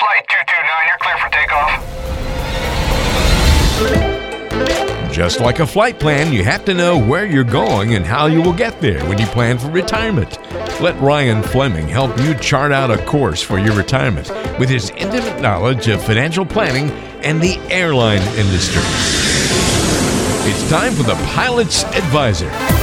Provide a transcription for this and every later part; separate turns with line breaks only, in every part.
Flight 229, you're clear for takeoff.
Just like a flight plan, you have to know where you're going and how you will get there when you plan for retirement. Let Ryan Fleming help you chart out a course for your retirement with his intimate knowledge of financial planning and the airline industry. It's time for the Pilot's Advisor.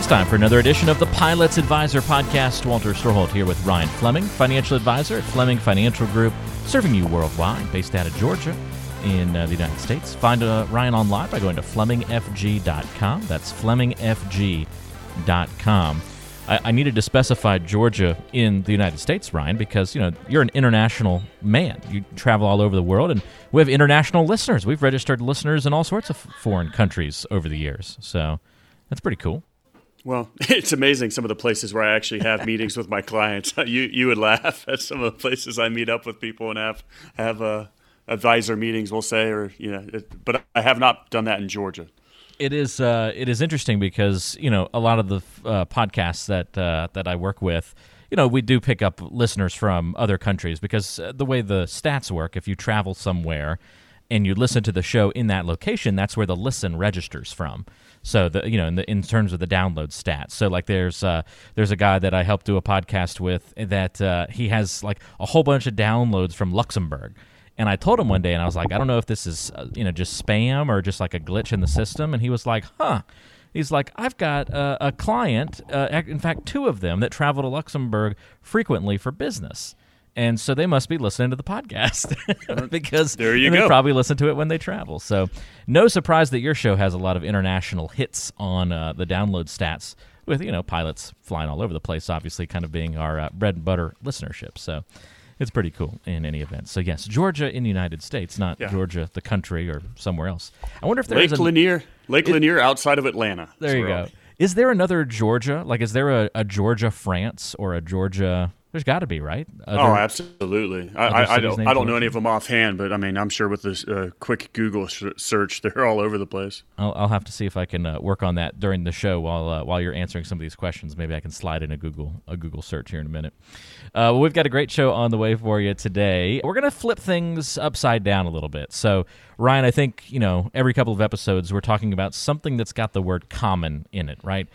It's time for another edition of the Pilot's Advisor podcast. Walter Storholt here with Ryan Fleming, financial advisor at Fleming Financial Group, serving you worldwide, based out of Georgia in uh, the United States. Find uh, Ryan online by going to FlemingFG.com. That's FlemingFG.com. I, I needed to specify Georgia in the United States, Ryan, because you know you're an international man. You travel all over the world, and we have international listeners. We've registered listeners in all sorts of foreign countries over the years, so that's pretty cool.
Well, it's amazing some of the places where I actually have meetings with my clients. You you would laugh at some of the places I meet up with people and have have uh, advisor meetings. We'll say, or you know, it, but I have not done that in Georgia.
It is uh, it is interesting because you know a lot of the uh, podcasts that uh, that I work with, you know, we do pick up listeners from other countries because uh, the way the stats work, if you travel somewhere and you listen to the show in that location, that's where the listen registers from. So the you know in, the, in terms of the download stats. So like there's uh, there's a guy that I helped do a podcast with that uh, he has like a whole bunch of downloads from Luxembourg. And I told him one day, and I was like, I don't know if this is uh, you know just spam or just like a glitch in the system. And he was like, Huh. He's like, I've got a client, uh, in fact, two of them that travel to Luxembourg frequently for business and so they must be listening to the podcast because
there you
they
go.
probably listen to it when they travel. So no surprise that your show has a lot of international hits on uh, the download stats. With you know pilots flying all over the place, obviously, kind of being our uh, bread and butter listenership. So it's pretty cool in any event. So yes, Georgia in the United States, not
Yeah.
Georgia the country or somewhere else. I wonder if
Lake
there's a,
Lanier, Lake Lanier, outside of Atlanta.
there you go. Is there another Georgia? Like, is there a, a Georgia France or a Georgia? There's got to be, right?
Oh, absolutely. I, I, I don't. I don't know any of them offhand, but I mean, I'm sure with this uh, quick Google sh- search, they're all over the place.
I'll, I'll have to see if I can uh, work on that during the show while uh, while you're answering some of these questions. Maybe I can slide in a Google a Google search here in a minute. Uh, well, we've got a great show on the way for you today. We're gonna flip things upside down a little bit. So, Ryan, I think you know every couple of episodes we're talking about something that's got the word "common" in it, right?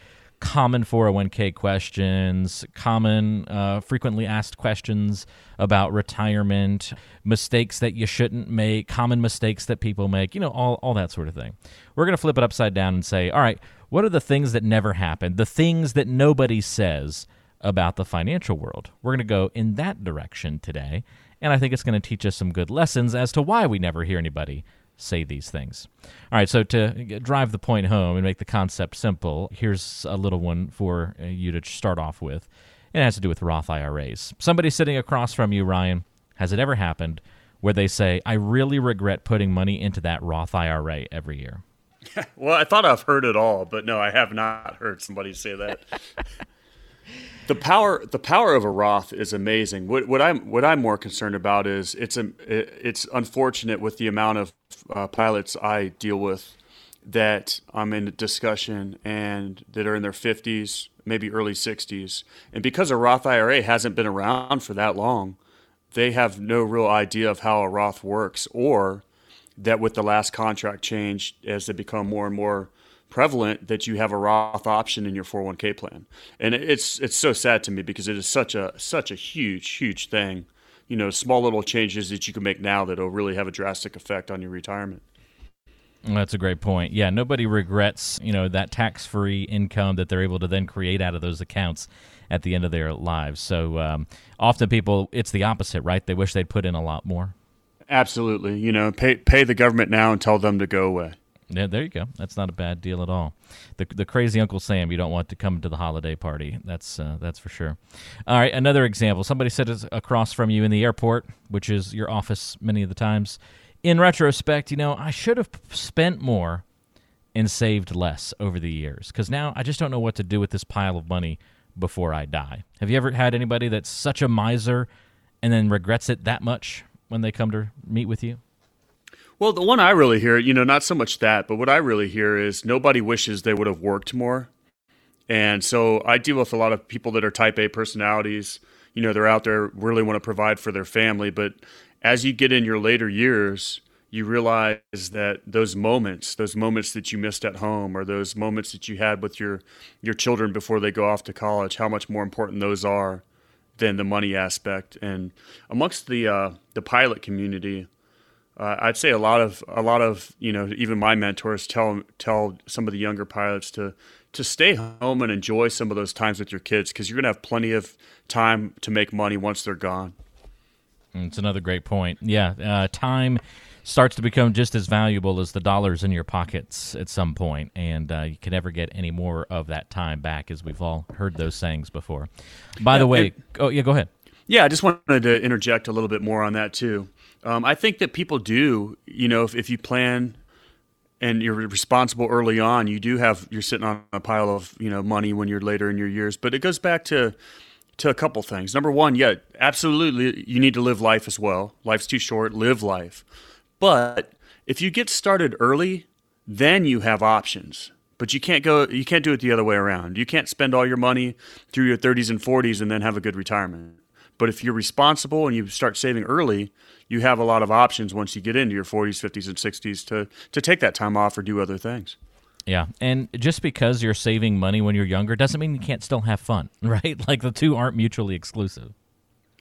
Common 401k questions, common uh, frequently asked questions about retirement, mistakes that you shouldn't make, common mistakes that people make, you know, all, all that sort of thing. We're going to flip it upside down and say, all right, what are the things that never happen? the things that nobody says about the financial world? We're going to go in that direction today. And I think it's going to teach us some good lessons as to why we never hear anybody say these things. All right, so to drive the point home and make the concept simple, here's a little one for uh, you to start off with. It has to do with Roth IRAs. Somebody sitting across from you, Ryan, has it ever happened where they say, I really regret putting money into that Roth IRA every year?
Well, I thought I've heard it all, but no, I have not heard somebody say that. the power, the power of a Roth is amazing. What, what I'm, what I'm more concerned about is it's a, it's unfortunate with the amount of uh, pilots I deal with that I'm in discussion and that are in their 50s, maybe early 60s, and because a Roth IRA hasn't been around for that long, they have no real idea of how a Roth works or that with the last contract change, as they become more and more prevalent, that you have a Roth option in your 401k plan, and it's it's so sad to me because it is such a such a huge huge thing. You know, small little changes that you can make now that'll really have a drastic effect on your retirement.
That's a great point. Yeah, nobody regrets, you know, that tax-free income that they're able to then create out of those accounts at the end of their lives. So um, often people, it's the opposite, right? They wish they'd put in a lot more.
Absolutely, you know, pay pay the government now and tell them to go away.
Yeah, there you go. That's not a bad deal at all. The the crazy Uncle Sam you don't want to come to the holiday party. That's uh, that's for sure. All right, another example. Somebody said it's across from you in the airport, which is your office many of the times. In retrospect, you know, I should have spent more and saved less over the years because now I just don't know what to do with this pile of money before I die. Have you ever had anybody that's such a miser and then regrets it that much when they come to meet with you?
Well, the one I really hear, you know, not so much that, but what I really hear is nobody wishes they would have worked more And so I deal with a lot of people that are type A personalities. You know, they're out there really want to provide for their family, but as you get in your later years, you realize that those moments, those moments that you missed at home or those moments that you had with your your children before they go off to college, how much more important those are than the money aspect. And amongst the uh, the pilot community, uh, I'd say a lot of a lot of you know even my mentors tell tell some of the younger pilots to to stay home and enjoy some of those times with your kids because you're gonna have plenty of time to make money once they're gone.
It's another great point. Yeah, uh, time starts to become just as valuable as the dollars in your pockets at some point, and uh, you can never get any more of that time back, as we've all heard those sayings before. By yeah, the way, it, oh yeah, go ahead.
Yeah, I just wanted to interject a little bit more on that too. Um, I think that people do, you know, if, if you plan and you're responsible early on, you do have you're sitting on a pile of you know money when you're later in your years. But it goes back to to a couple things. Number one, yeah, absolutely, you need to live life as well. Life's too short. Live life. But if you get started early, then you have options. But you can't go you can't do it the other way around. You can't spend all your money through your 30s and 40s and then have a good retirement. But if you're responsible and you start saving early, you have a lot of options once you get into your 40s, 50s and 60s to to take that time off or do other things.
Yeah, and just because you're saving money when you're younger doesn't mean you can't still have fun, right? Like the two aren't mutually exclusive.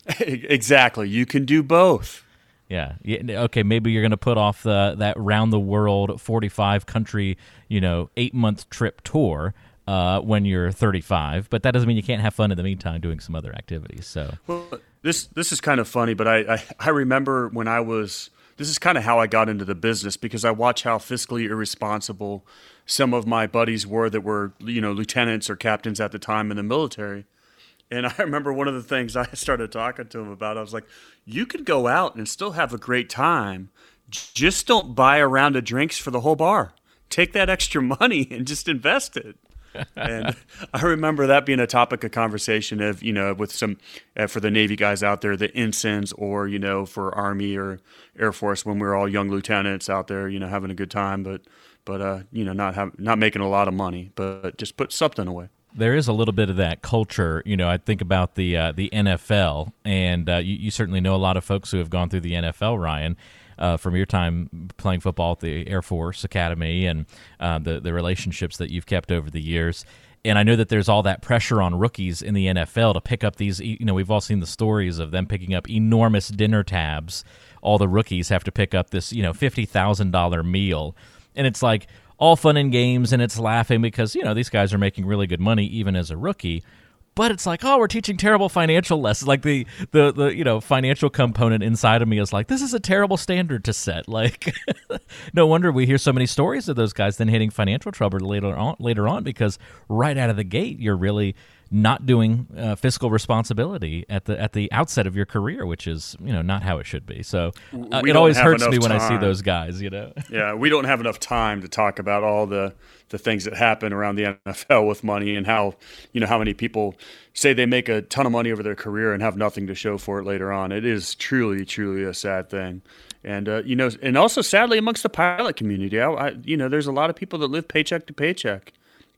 exactly. You can do both.
Yeah. yeah. Okay. Maybe you're going to put off the that round the world 45 country, you know, eight month trip tour uh, when you're 35, but that doesn't mean you can't have fun in the meantime doing some other activities. So
well, this this is kind of funny, but I, I, I remember when I was this is kind of how I got into the business because I watch how fiscally irresponsible some of my buddies were that were you know lieutenants or captains at the time in the military. And I remember one of the things I started talking to him about. I was like, "You could go out and still have a great time. Just don't buy a round of drinks for the whole bar. Take that extra money and just invest it." And I remember that being a topic of conversation of you know with some uh, for the Navy guys out there, the ensigns, or you know for Army or Air Force when we were all young lieutenants out there, you know having a good time, but but uh, you know not have, not making a lot of money, but just put something away
there is a little bit of that culture. You know, I think about the uh, the NFL, and uh, you, you, certainly know a lot of folks who have gone through the NFL, Ryan. Uh, from your time playing football at the Air Force Academy and uh, the the relationships that you've kept over the years, and I know that there's all that pressure on rookies in the NFL to pick up these. You know, we've all seen the stories of them picking up enormous dinner tabs. All the rookies have to pick up this, you know, fifty thousand dollar meal, and it's like, all fun and games and it's laughing because you know these guys are making really good money even as a rookie but it's like oh we're teaching terrible financial lessons. Like the the the you know financial component inside of me is like this is a terrible standard to set. Like no wonder we hear so many stories of those guys then hitting financial trouble later on later on because right out of the gate you're really not doing uh, fiscal responsibility at the at the outset of your career, which is you know not how it should be. So uh, it always hurts me when I see those guys. You know.
yeah, we don't have enough time to talk about all the the things that happen around the NFL with money and how you know how many people say they make a ton of money over their career and have nothing to show for it later on. It is truly, truly a sad thing. And uh, you know, and also sadly amongst the pilot community, I, I, you know, there's a lot of people that live paycheck to paycheck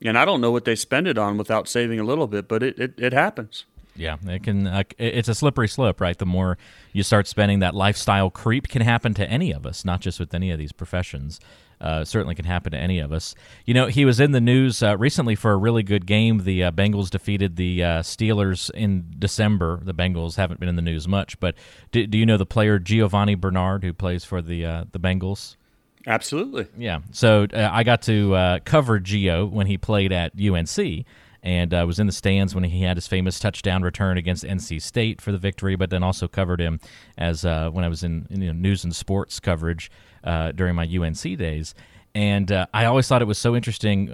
and I don't know what they spend it on without saving a little bit, but it, it, it happens.
Yeah, it can. Uh, it's a slippery slope, right? The more you start spending, that lifestyle creep can happen to any of us, not just with any of these professions. Uh, certainly can happen to any of us. You know, he was in the news uh, recently for a really good game. The uh, Bengals defeated the uh, Steelers in December. The Bengals haven't been in the news much, but do, do you know the player Giovani Bernard who plays for the uh, the Bengals?
Absolutely.
Yeah. So uh, I got to uh, cover Gio when he played at UNC and uh, was in the stands when he had his famous touchdown return against NC State for the victory, but then also covered him as uh, when I was in, in you know, news and sports coverage uh, during my UNC days. And uh, I always thought it was so interesting.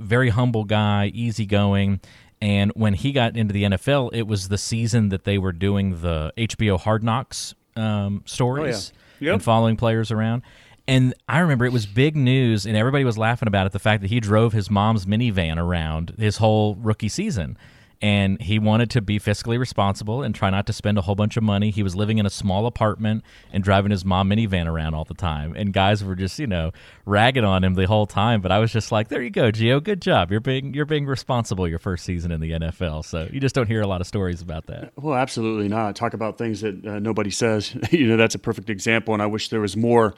very humble guy, easygoing. And when he got into the NFL, it was the season that they were doing the HBO Hard Knocks um, stories oh, yeah. yep. and following players around. And I remember it was big news, and everybody was laughing about it the fact that he drove his mom's minivan around his whole rookie season. and he wanted to be fiscally responsible and try not to spend a whole bunch of money. He was living in a small apartment and driving his mom minivan around all the time. And guys were just, you know, ragging on him the whole time. But I was just like, there you go, Gio. Good job. You're being you're being responsible your first season in the NFL. So you just don't hear a lot of stories about that.
Well, absolutely not. Talk about things that uh, nobody says. you know, that's a perfect example. And I wish there was more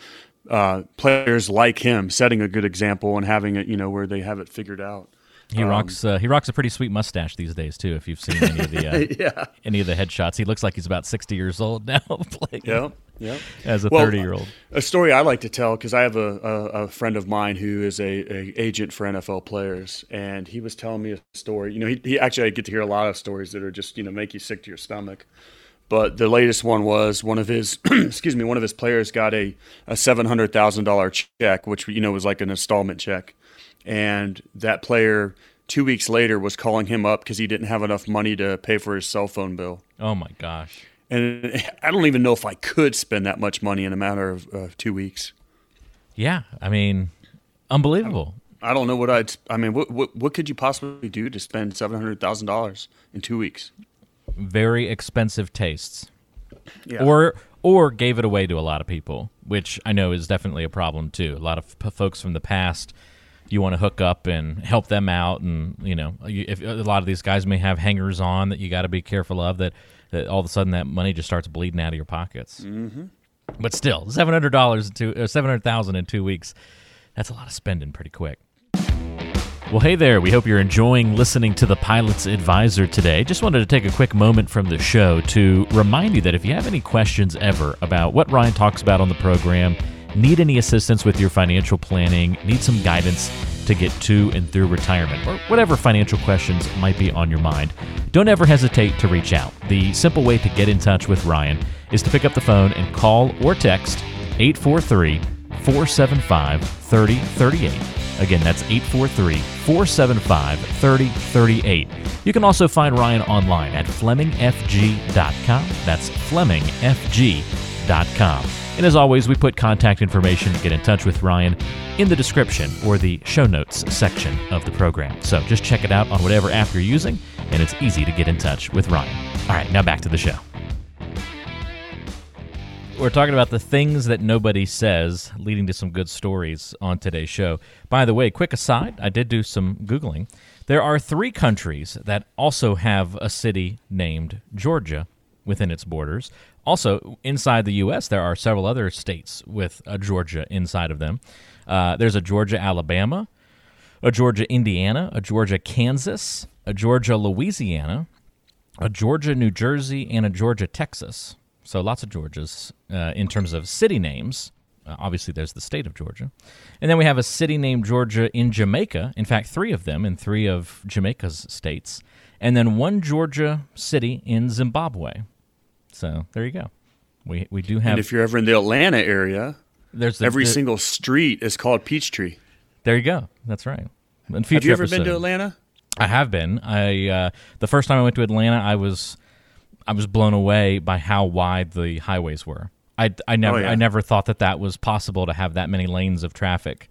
uh, players like him setting a good example and having it, you know, where they have it figured out.
He um, rocks. Uh, he rocks a pretty sweet mustache these days too. If you've seen any of the uh, yeah. any of the headshots, he looks like he's about sixty years old now. playing
yeah, yeah.
As a thirty-year-old,
A story I like to tell because I have a, a, a, friend of mine who is a, a, agent for NFL players, and he was telling me a story. You know, he, he actually I get to hear a lot of stories that are just you know make you sick to your stomach. But the latest one was one of his, excuse me, one of his players got a, a seven hundred thousand dollar check, which you know was like an installment check, and that player two weeks later was calling him up because he didn't have enough money to pay for his cell phone bill.
Oh my gosh!
And I don't even know if I could spend that much money in a matter of uh, two weeks.
Yeah, I mean, unbelievable.
I don't know what I'd. I mean, what what, what could you possibly do to spend seven hundred thousand dollars in two weeks?
Very expensive tastes. Yeah. Or or gave it away to a lot of people, which I know is definitely a problem too. A lot of p- folks from the past you want to hook up and help them out and you know if a lot of these guys may have hangers on that you got to be careful of that, that all of a sudden that money just starts bleeding out of your pockets
mm-hmm.
but still $700 to uh, 700000 in two weeks that's a lot of spending pretty quick well, hey there. We hope you're enjoying listening to the Pilot's Advisor today. Just wanted to take a quick moment from the show to remind you that if you have any questions ever about what Ryan talks about on the program, need any assistance with your financial planning, need some guidance to get to and through retirement, or whatever financial questions might be on your mind, don't ever hesitate to reach out. The simple way to get in touch with Ryan is to pick up the phone and call or text 843 475 3038. Again, that's 843 475 3038. You can also find Ryan online at FlemingFG.com. That's FlemingFG.com. And as always, we put contact information to get in touch with Ryan in the description or the show notes section of the program. So just check it out on whatever app you're using, and it's easy to get in touch with Ryan. All right, now back to the show. We're talking about the things that nobody says, leading to some good stories on today's show. By the way, quick aside, I did do some Googling. There are three countries that also have a city named Georgia within its borders. Also, inside the U.S., there are several other states with a Georgia inside of them. Uh, there's a Georgia, Alabama, a Georgia, Indiana, a Georgia, Kansas, a Georgia, Louisiana, a Georgia, New Jersey, and a Georgia, Texas. So lots of Georgias uh, in terms of city names. Uh, obviously, there's the state of Georgia. And then we have a city named Georgia in Jamaica. In fact, three of them in three of Jamaica's states. And then one Georgia city in Zimbabwe. So there you go. We, we do have.
And if you're ever in the Atlanta area,
there's the,
every
the,
single street is called Peachtree.
There you go. That's right.
have you ever episode, been to Atlanta?
I have been. I uh, the first time I went to Atlanta, I was I was blown away by how wide the highways were. I, I never oh, yeah. I never thought that that was possible to have that many lanes of traffic.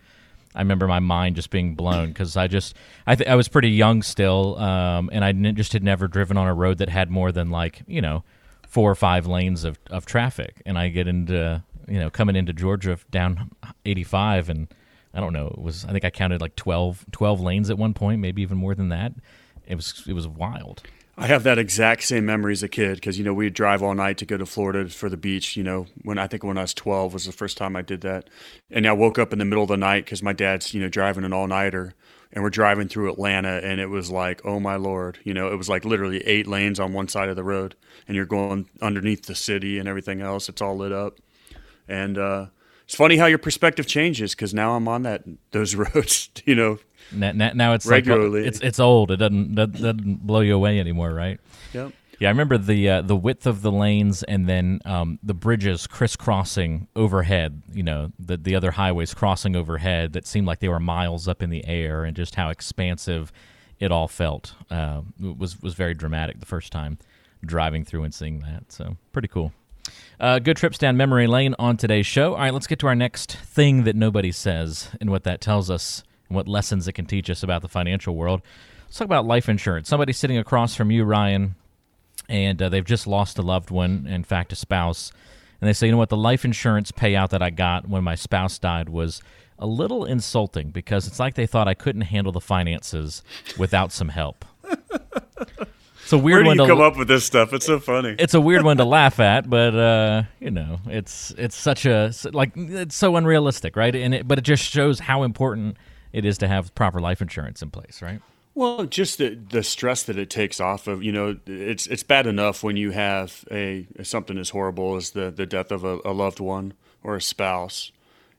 I remember my mind just being blown because I just I th- I was pretty young still, um, and I n- just had never driven on a road that had more than like you know four or five lanes of, of traffic. And I get into you know coming into Georgia down 85, and I don't know it was I think I counted like 12, 12 lanes at one point, maybe even more than that. It was it was wild.
I have that exact same memory as a kid because you know we'd drive all night to go to Florida for the beach. You know, when I think when I was twelve was the first time I did that, and I woke up in the middle of the night because my dad's you know driving an all nighter, and we're driving through Atlanta, and it was like, oh my lord, you know, it was like literally eight lanes on one side of the road, and you're going underneath the city and everything else. It's all lit up, and uh, it's funny how your perspective changes because now I'm on that those roads, you know,
now, now it's regularly. Like, it's it's old. It doesn't that doesn't blow you away anymore, right?
Yep.
Yeah, I remember the uh, the width of the lanes and then um, the bridges crisscrossing overhead. You know, the the other highways crossing overhead that seemed like they were miles up in the air, and just how expansive it all felt uh, was was very dramatic the first time driving through and seeing that. So pretty cool. Uh, good trips down memory lane on today's show. All right, let's get to our next thing that nobody says and what that tells us and what lessons it can teach us about the financial world. Let's talk about life insurance. Somebody sitting across from you, Ryan, and uh, they've just lost a loved one, in fact, a spouse. And they say, you know what, the life insurance payout that I got when my spouse died was a little insulting because it's like they thought I couldn't handle the finances without some help. It's a weird
Where do
one
you
to
come up with this stuff? It's so funny.
it's a weird one to laugh at, but uh, you know, it's it's such a like it's so unrealistic, right? And it, but it just shows how important it is to have proper life insurance in place, right?
Well, just the the stress that it takes off of you know it's it's bad enough when you have a something as horrible as the the death of a, a loved one or a spouse,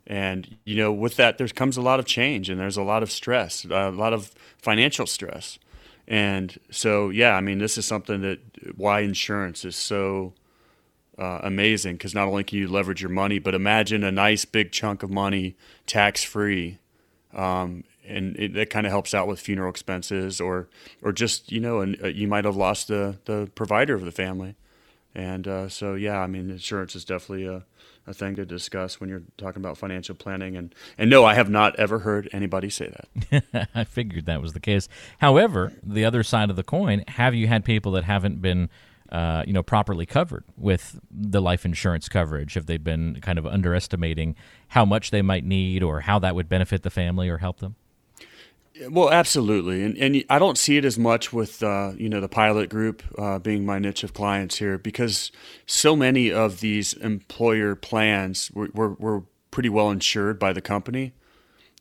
and you know with that there comes a lot of change and there's a lot of stress, a lot of financial stress, and so yeah, I mean this is something that why insurance is so uh, amazing because not only can you leverage your money, but imagine a nice big chunk of money tax free. Um, and it, it kind of helps out with funeral expenses or or just you know and uh, you might have lost the the provider of the family. And uh, so yeah i mean insurance is definitely a, a thing to discuss when you're talking about financial planning. And and no i have not ever heard anybody say that.
I figured that was the case. However, the other side of the coin, have you had people that haven't been uh, you know, properly covered with the life insurance coverage? Have they've been kind of underestimating how much they might need or how that would benefit the family or help them?
Well, absolutely, and and I don't see it as much with uh, you know the pilot group uh, being my niche of clients here because so many of these employer plans were, were, were pretty well insured by the company,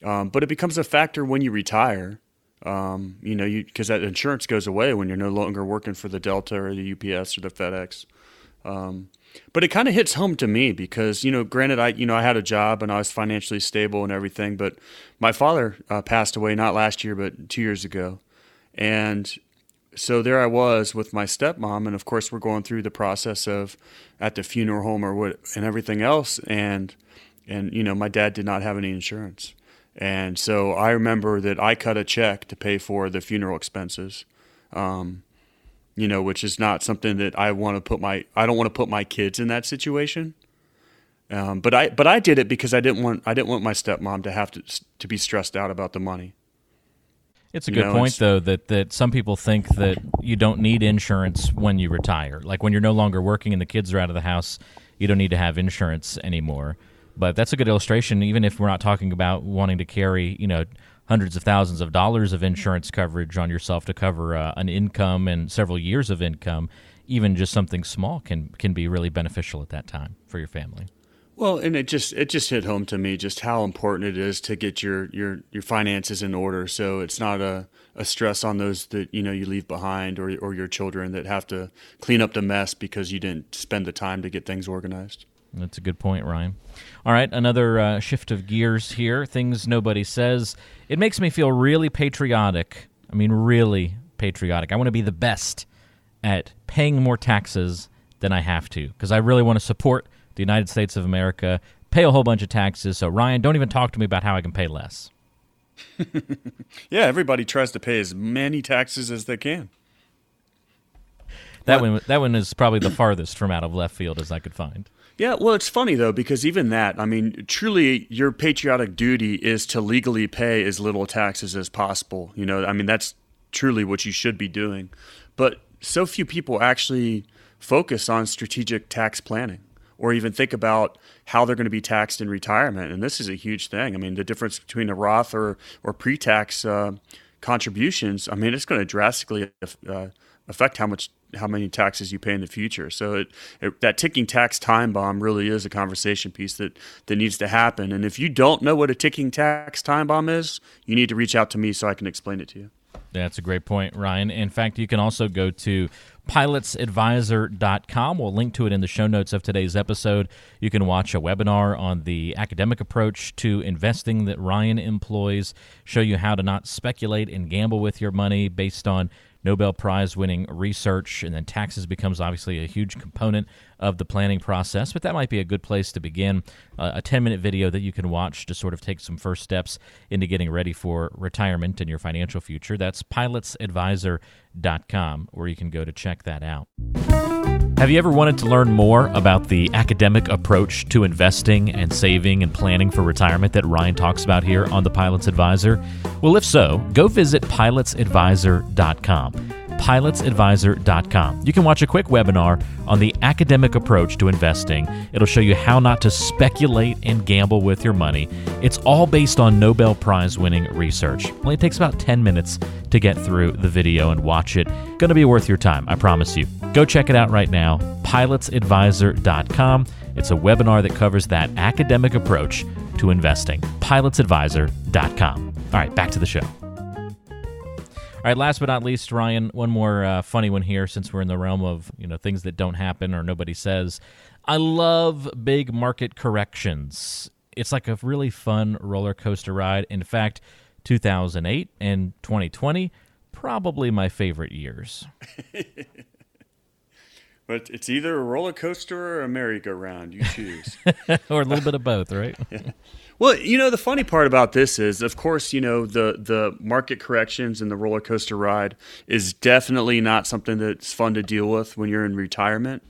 um, but it becomes a factor when you retire. Um, you know, you because that insurance goes away when you're no longer working for the Delta or the UPS or the FedEx. Um, but it kind of hits home to me because you know granted i you know i had a job and i was financially stable and everything but my father uh, passed away not last year but two years ago and so there i was with my stepmom and of course we're going through the process of at the funeral home or what and everything else and and you know my dad did not have any insurance and so i remember that i cut a check to pay for the funeral expenses um, you know, which is not something that I want to put my I don't want to put my kids in that situation. Um, but I but I did it because I didn't want I didn't want my stepmom to have to to be stressed out about the money.
It's a
You
good
know,
point, though, that, that some people think that you don't need insurance when you retire. Like when you're no longer working and the kids are out of the house, you don't need to have insurance anymore. But that's a good illustration, even if we're not talking about wanting to carry, you know, hundreds of thousands of dollars of insurance coverage on yourself to cover uh, an income and several years of income. Even just something small can can be really beneficial at that time for your family.
Well, and it just it just hit home to me just how important it is to get your your your finances in order, so it's not a, a stress on those that you know you leave behind or or your children that have to clean up the mess because you didn't spend the time to get things organized.
That's a good point, Ryan. All right, another uh, shift of gears here. Things nobody says. It makes me feel really patriotic. I mean, really patriotic. I want to be the best at paying more taxes than I have to because I really want to support the United States of America, pay a whole bunch of taxes. So, Ryan, don't even talk to me about how I can pay less.
Yeah, everybody tries to pay as many taxes as they can.
That one, that one is probably the farthest from out of left field as I could find.
Yeah, well, it's funny though because even that, I mean, truly, your patriotic duty is to legally pay as little taxes as possible. You know, I mean, that's truly what you should be doing. But so few people actually focus on strategic tax planning or even think about how they're going to be taxed in retirement. And this is a huge thing. I mean, the difference between a Roth or or pre-tax uh, contributions. I mean, it's going to drastically uh, affect how much how many taxes you pay in the future. So it, it, that ticking tax time bomb really is a conversation piece that that needs to happen. And if you don't know what a ticking tax time bomb is, you need to reach out to me so I can explain it to you.
That's a great point, Ryan. In fact, you can also go to pilotsadvisor.com. We'll link to it in the show notes of today's episode. You can watch a webinar on the academic approach to investing that Ryan employs, show you how to not speculate and gamble with your money based on Nobel Prize winning research, and then taxes becomes obviously a huge component of the planning process. But that might be a good place to begin. Uh, a 10 minute video that you can watch to sort of take some first steps into getting ready for retirement and your financial future. That's pilotsadvisor.com, where you can go to check that out. Have you ever wanted to learn more about the academic approach to investing and saving and planning for retirement that Ryan talks about here on The Pilot's Advisor? Well, if so, go visit pilotsadvisor.com pilotsadvisor.com. You can watch a quick webinar on the academic approach to investing. It'll show you how not to speculate and gamble with your money. It's all based on Nobel Prize winning research. Only takes about 10 minutes to get through the video and watch it. Going to be worth your time, I promise you. Go check it out right now, pilotsadvisor.com. It's a webinar that covers that academic approach to investing. pilotsadvisor.com. All right, back to the show. All right, last but not least, Ryan, one more uh, funny one here since we're in the realm of, you know, things that don't happen or nobody says. I love big market corrections. It's like a really fun roller coaster ride. In fact, 2008 and 2020 probably my favorite years.
but it's either a roller coaster or a merry-go-round. You choose.
or a little bit of both, right?
yeah. Well, you know, the funny part about this is, of course, you know, the the market corrections and the roller coaster ride is definitely not something that's fun to deal with when you're in retirement.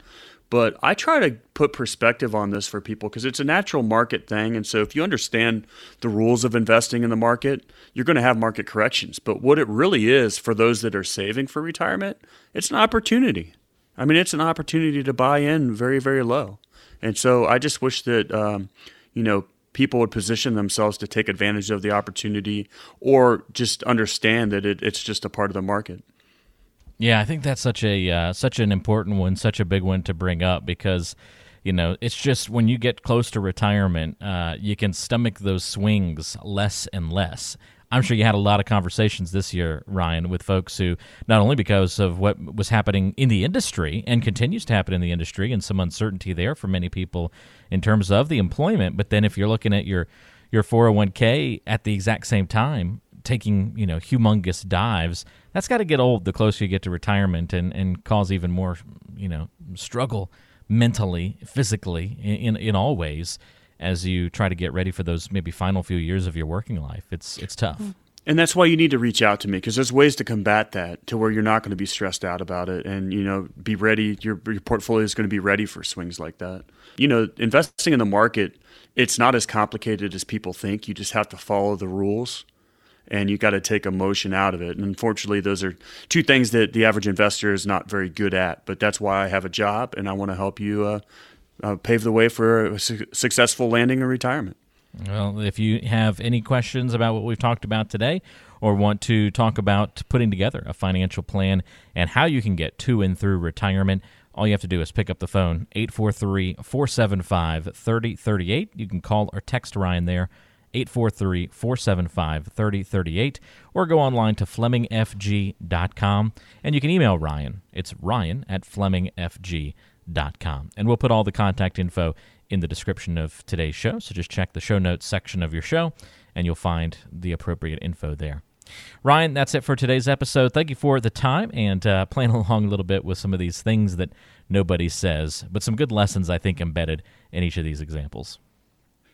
But I try to put perspective on this for people because it's a natural market thing. And so if you understand the rules of investing in the market, you're going to have market corrections. But what it really is for those that are saving for retirement, it's an opportunity. I mean, it's an opportunity to buy in very, very low. And so I just wish that, um, you know, people would position themselves to take advantage of the opportunity or just understand that it, it's just a part of the market.
Yeah, I think that's such a uh, such an important one, such a big one to bring up because you know it's just when you get close to retirement, uh, you can stomach those swings less and less. I'm sure you had a lot of conversations this year, Ryan, with folks who not only because of what was happening in the industry and continues to happen in the industry and some uncertainty there for many people in terms of the employment, but then if you're looking at your your 401k at the exact same time taking you know humongous dives that's got to get old the closer you get to retirement and and cause even more you know struggle mentally physically in in, in all ways as you try to get ready for those maybe final few years of your working life. It's it's tough.
And that's why you need to reach out to me because there's ways to combat that to where you're not going to be stressed out about it and you know be ready your your portfolio is going to be ready for swings like that. You know, investing in the market it's not as complicated as people think. You just have to follow the rules and you got to take emotion out of it. And unfortunately, those are two things that the average investor is not very good at. But that's why I have a job, and I want to help you uh, uh, pave the way for a su- successful landing in retirement.
Well, if you have any questions about what we've talked about today, or want to talk about putting together a financial plan and how you can get to and through retirement, all you have to do is pick up the phone 843 475 3038. You can call or text Ryan there. 843 475 3038, or go online to FlemingFG.com and you can email Ryan. It's Ryan at FlemingFG.com com. And we'll put all the contact info in the description of today's show. So just check the show notes section of your show and you'll find the appropriate info there. Ryan, that's it for today's episode. Thank you for the time and uh, playing along a little bit with some of these things that nobody says, but some good lessons, I think, embedded in each of these examples.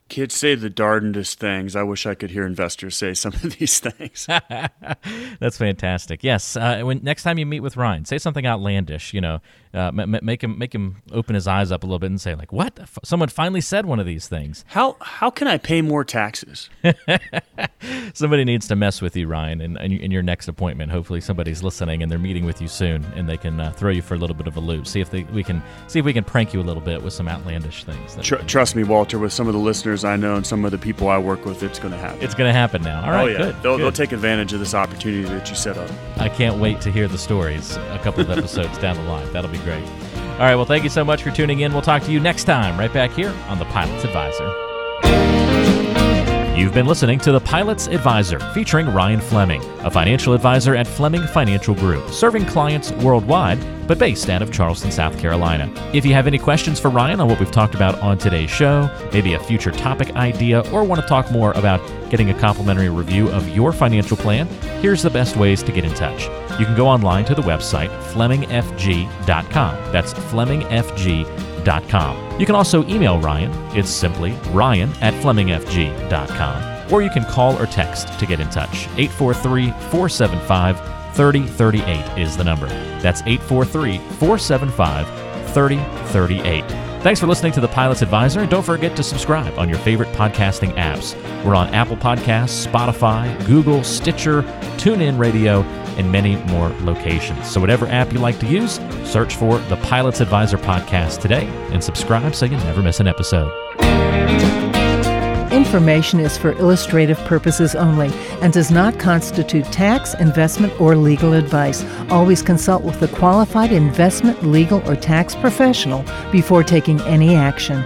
Kids say the darndest things. I wish I could hear investors say some of these things.
That's fantastic. Yes, uh, when next time you meet with Ryan, say something outlandish. You know, uh, m- make him make him open his eyes up a little bit and say like, "What? Someone finally said one of these things."
How how can I pay more taxes?
somebody needs to mess with you, Ryan, in, in, your next appointment. Hopefully, somebody's listening and they're meeting with you soon, and they can uh, throw you for a little bit of a loop. See if they, we can see if we can prank you a little bit with some outlandish things.
Tr- trust me, Walter. With some of the listeners I know and some of the people I work with, it's going to happen.
It's going to happen now. All right, oh,
yeah.
good,
they'll,
good.
they'll take advantage of this opportunity that you set up.
I can't wait to hear the stories a couple of episodes down the line. That'll be great. All right, well, thank you so much for tuning in. We'll talk to you next time, right back here on The Pilot's Advisor. You've been listening to The Pilot's Advisor, featuring Ryan Fleming, a financial advisor at Fleming Financial Group, serving clients worldwide, but based out of Charleston, South Carolina. If you have any questions for Ryan on what we've talked about on today's show, maybe a future topic idea, or want to talk more about getting a complimentary review of your financial plan, here's the best ways to get in touch. You can go online to the website FlemingFG.com. That's FlemingFG.com. You can also email Ryan. It's simply ryan at FlemingFG.com. Or you can call or text to get in touch. 843 475 3038 is the number. That's 843 475 3038. Thanks for listening to the Pilot's Advisor. Don't forget to subscribe on your favorite podcasting apps. We're on Apple Podcasts, Spotify, Google, Stitcher, TuneIn Radio, and many more locations. So, whatever app you like to use, search for the Pilot's Advisor podcast today and subscribe so you never miss an episode.
Information is for illustrative purposes only and does not constitute tax, investment, or legal advice. Always consult with a qualified investment, legal, or tax professional before taking any action.